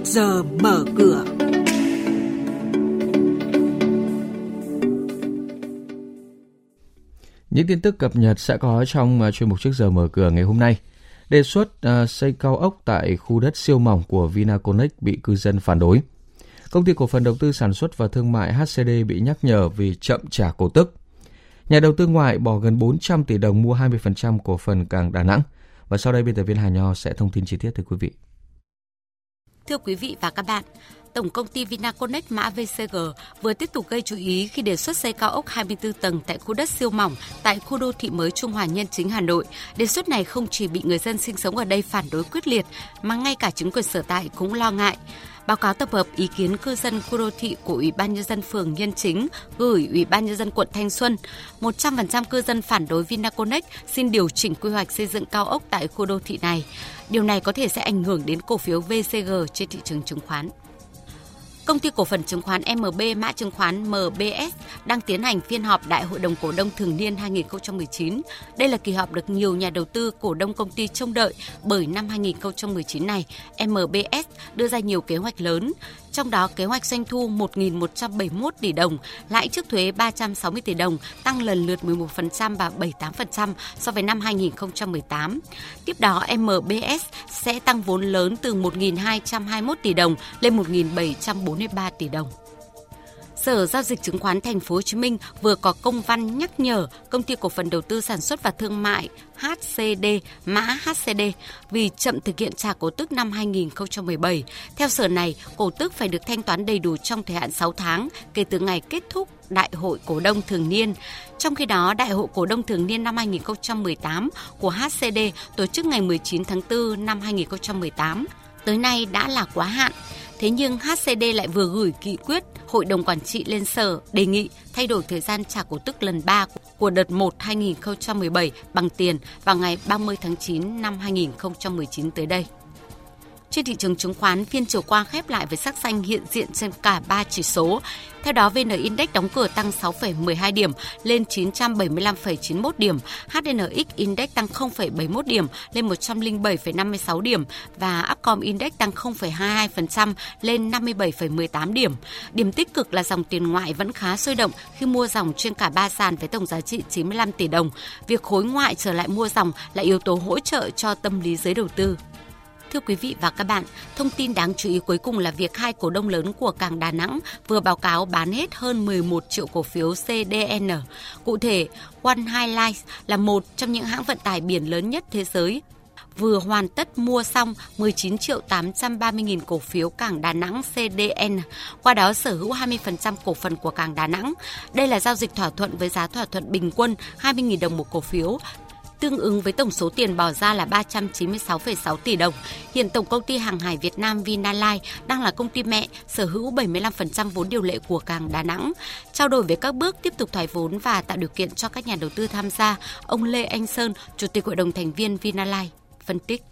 trước giờ mở cửa. Những tin tức cập nhật sẽ có trong ờ, chuyên mục trước giờ mở cửa ngày hôm nay. Đề xuất uh, xây cao ốc tại khu đất siêu mỏng của Vinaconex bị cư dân phản đối. Công ty cổ phần đầu tư sản xuất và thương mại HCD bị nhắc nhở vì chậm trả cổ tức. Nhà đầu tư ngoại bỏ gần 400 tỷ đồng mua 20% cổ phần cảng Đà Nẵng. Và sau đây biên tập viên Hà Nho sẽ thông tin chi tiết tới quý vị. Thưa quý vị và các bạn, Tổng công ty Vinaconex mã VCG vừa tiếp tục gây chú ý khi đề xuất xây cao ốc 24 tầng tại khu đất siêu mỏng tại khu đô thị mới Trung Hòa Nhân chính Hà Nội. Đề xuất này không chỉ bị người dân sinh sống ở đây phản đối quyết liệt mà ngay cả chính quyền sở tại cũng lo ngại. Báo cáo tập hợp ý kiến cư dân khu đô thị của Ủy ban nhân dân phường Nhân Chính gửi Ủy ban nhân dân quận Thanh Xuân, 100% cư dân phản đối Vinaconex xin điều chỉnh quy hoạch xây dựng cao ốc tại khu đô thị này. Điều này có thể sẽ ảnh hưởng đến cổ phiếu VCG trên thị trường chứng khoán. Công ty cổ phần chứng khoán MB mã chứng khoán MBS đang tiến hành phiên họp Đại hội đồng cổ đông thường niên 2019. Đây là kỳ họp được nhiều nhà đầu tư cổ đông công ty trông đợi bởi năm 2019 này, MBS đưa ra nhiều kế hoạch lớn, trong đó kế hoạch doanh thu 1.171 tỷ đồng, lãi trước thuế 360 tỷ đồng, tăng lần lượt 11% và 78% so với năm 2018. Tiếp đó, MBS sẽ tăng vốn lớn từ 1.221 tỷ đồng lên 1.743 tỷ đồng. Sở giao dịch chứng khoán Thành phố Hồ Chí Minh vừa có công văn nhắc nhở công ty cổ phần đầu tư sản xuất và thương mại HCD mã HCD vì chậm thực hiện trả cổ tức năm 2017. Theo sở này, cổ tức phải được thanh toán đầy đủ trong thời hạn 6 tháng kể từ ngày kết thúc Đại hội cổ đông thường niên. Trong khi đó, Đại hội cổ đông thường niên năm 2018 của HCD tổ chức ngày 19 tháng 4 năm 2018 tới nay đã là quá hạn. Thế nhưng HCD lại vừa gửi nghị quyết Hội đồng Quản trị lên Sở, đề nghị thay đổi thời gian trả cổ tức lần 3 của đợt 1 2017 bằng tiền vào ngày 30 tháng 9 năm 2019 tới đây. Trên thị trường chứng khoán, phiên chiều qua khép lại với sắc xanh hiện diện trên cả 3 chỉ số. Theo đó, VN Index đóng cửa tăng 6,12 điểm lên 975,91 điểm, HNX Index tăng 0,71 điểm lên 107,56 điểm và Upcom Index tăng 0,22% lên 57,18 điểm. Điểm tích cực là dòng tiền ngoại vẫn khá sôi động khi mua dòng trên cả ba sàn với tổng giá trị 95 tỷ đồng. Việc khối ngoại trở lại mua dòng là yếu tố hỗ trợ cho tâm lý giới đầu tư. Thưa quý vị và các bạn, thông tin đáng chú ý cuối cùng là việc hai cổ đông lớn của cảng Đà Nẵng vừa báo cáo bán hết hơn 11 triệu cổ phiếu CDN. Cụ thể, One Highlights là một trong những hãng vận tải biển lớn nhất thế giới vừa hoàn tất mua xong 19 triệu 830 nghìn cổ phiếu cảng Đà Nẵng CDN, qua đó sở hữu 20% cổ phần của cảng Đà Nẵng. Đây là giao dịch thỏa thuận với giá thỏa thuận bình quân 20.000 đồng một cổ phiếu, tương ứng với tổng số tiền bỏ ra là 396,6 tỷ đồng. Hiện Tổng công ty Hàng hải Việt Nam Vinalines đang là công ty mẹ sở hữu 75% vốn điều lệ của cảng Đà Nẵng. Trao đổi về các bước tiếp tục thoái vốn và tạo điều kiện cho các nhà đầu tư tham gia, ông Lê Anh Sơn, Chủ tịch Hội đồng thành viên Vinalines phân tích.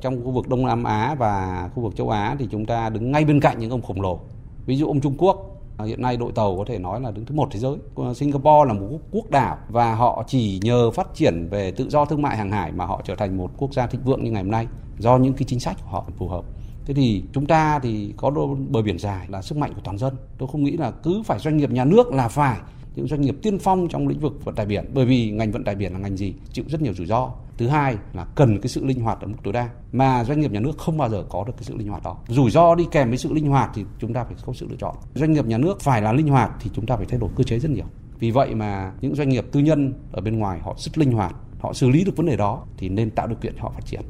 Trong khu vực Đông Nam Á và khu vực châu Á thì chúng ta đứng ngay bên cạnh những ông khổng lồ. Ví dụ ông Trung Quốc À, hiện nay đội tàu có thể nói là đứng thứ một thế giới. Singapore là một quốc đảo và họ chỉ nhờ phát triển về tự do thương mại hàng hải mà họ trở thành một quốc gia thịnh vượng như ngày hôm nay do những cái chính sách của họ phù hợp. Thế thì chúng ta thì có bờ biển dài là sức mạnh của toàn dân. Tôi không nghĩ là cứ phải doanh nghiệp nhà nước là phải, những doanh nghiệp tiên phong trong lĩnh vực vận tải biển bởi vì ngành vận tải biển là ngành gì chịu rất nhiều rủi ro thứ hai là cần cái sự linh hoạt ở mức tối đa, mà doanh nghiệp nhà nước không bao giờ có được cái sự linh hoạt đó. Rủi ro đi kèm với sự linh hoạt thì chúng ta phải có sự lựa chọn. Doanh nghiệp nhà nước phải là linh hoạt thì chúng ta phải thay đổi cơ chế rất nhiều. Vì vậy mà những doanh nghiệp tư nhân ở bên ngoài họ rất linh hoạt, họ xử lý được vấn đề đó thì nên tạo điều kiện cho họ phát triển.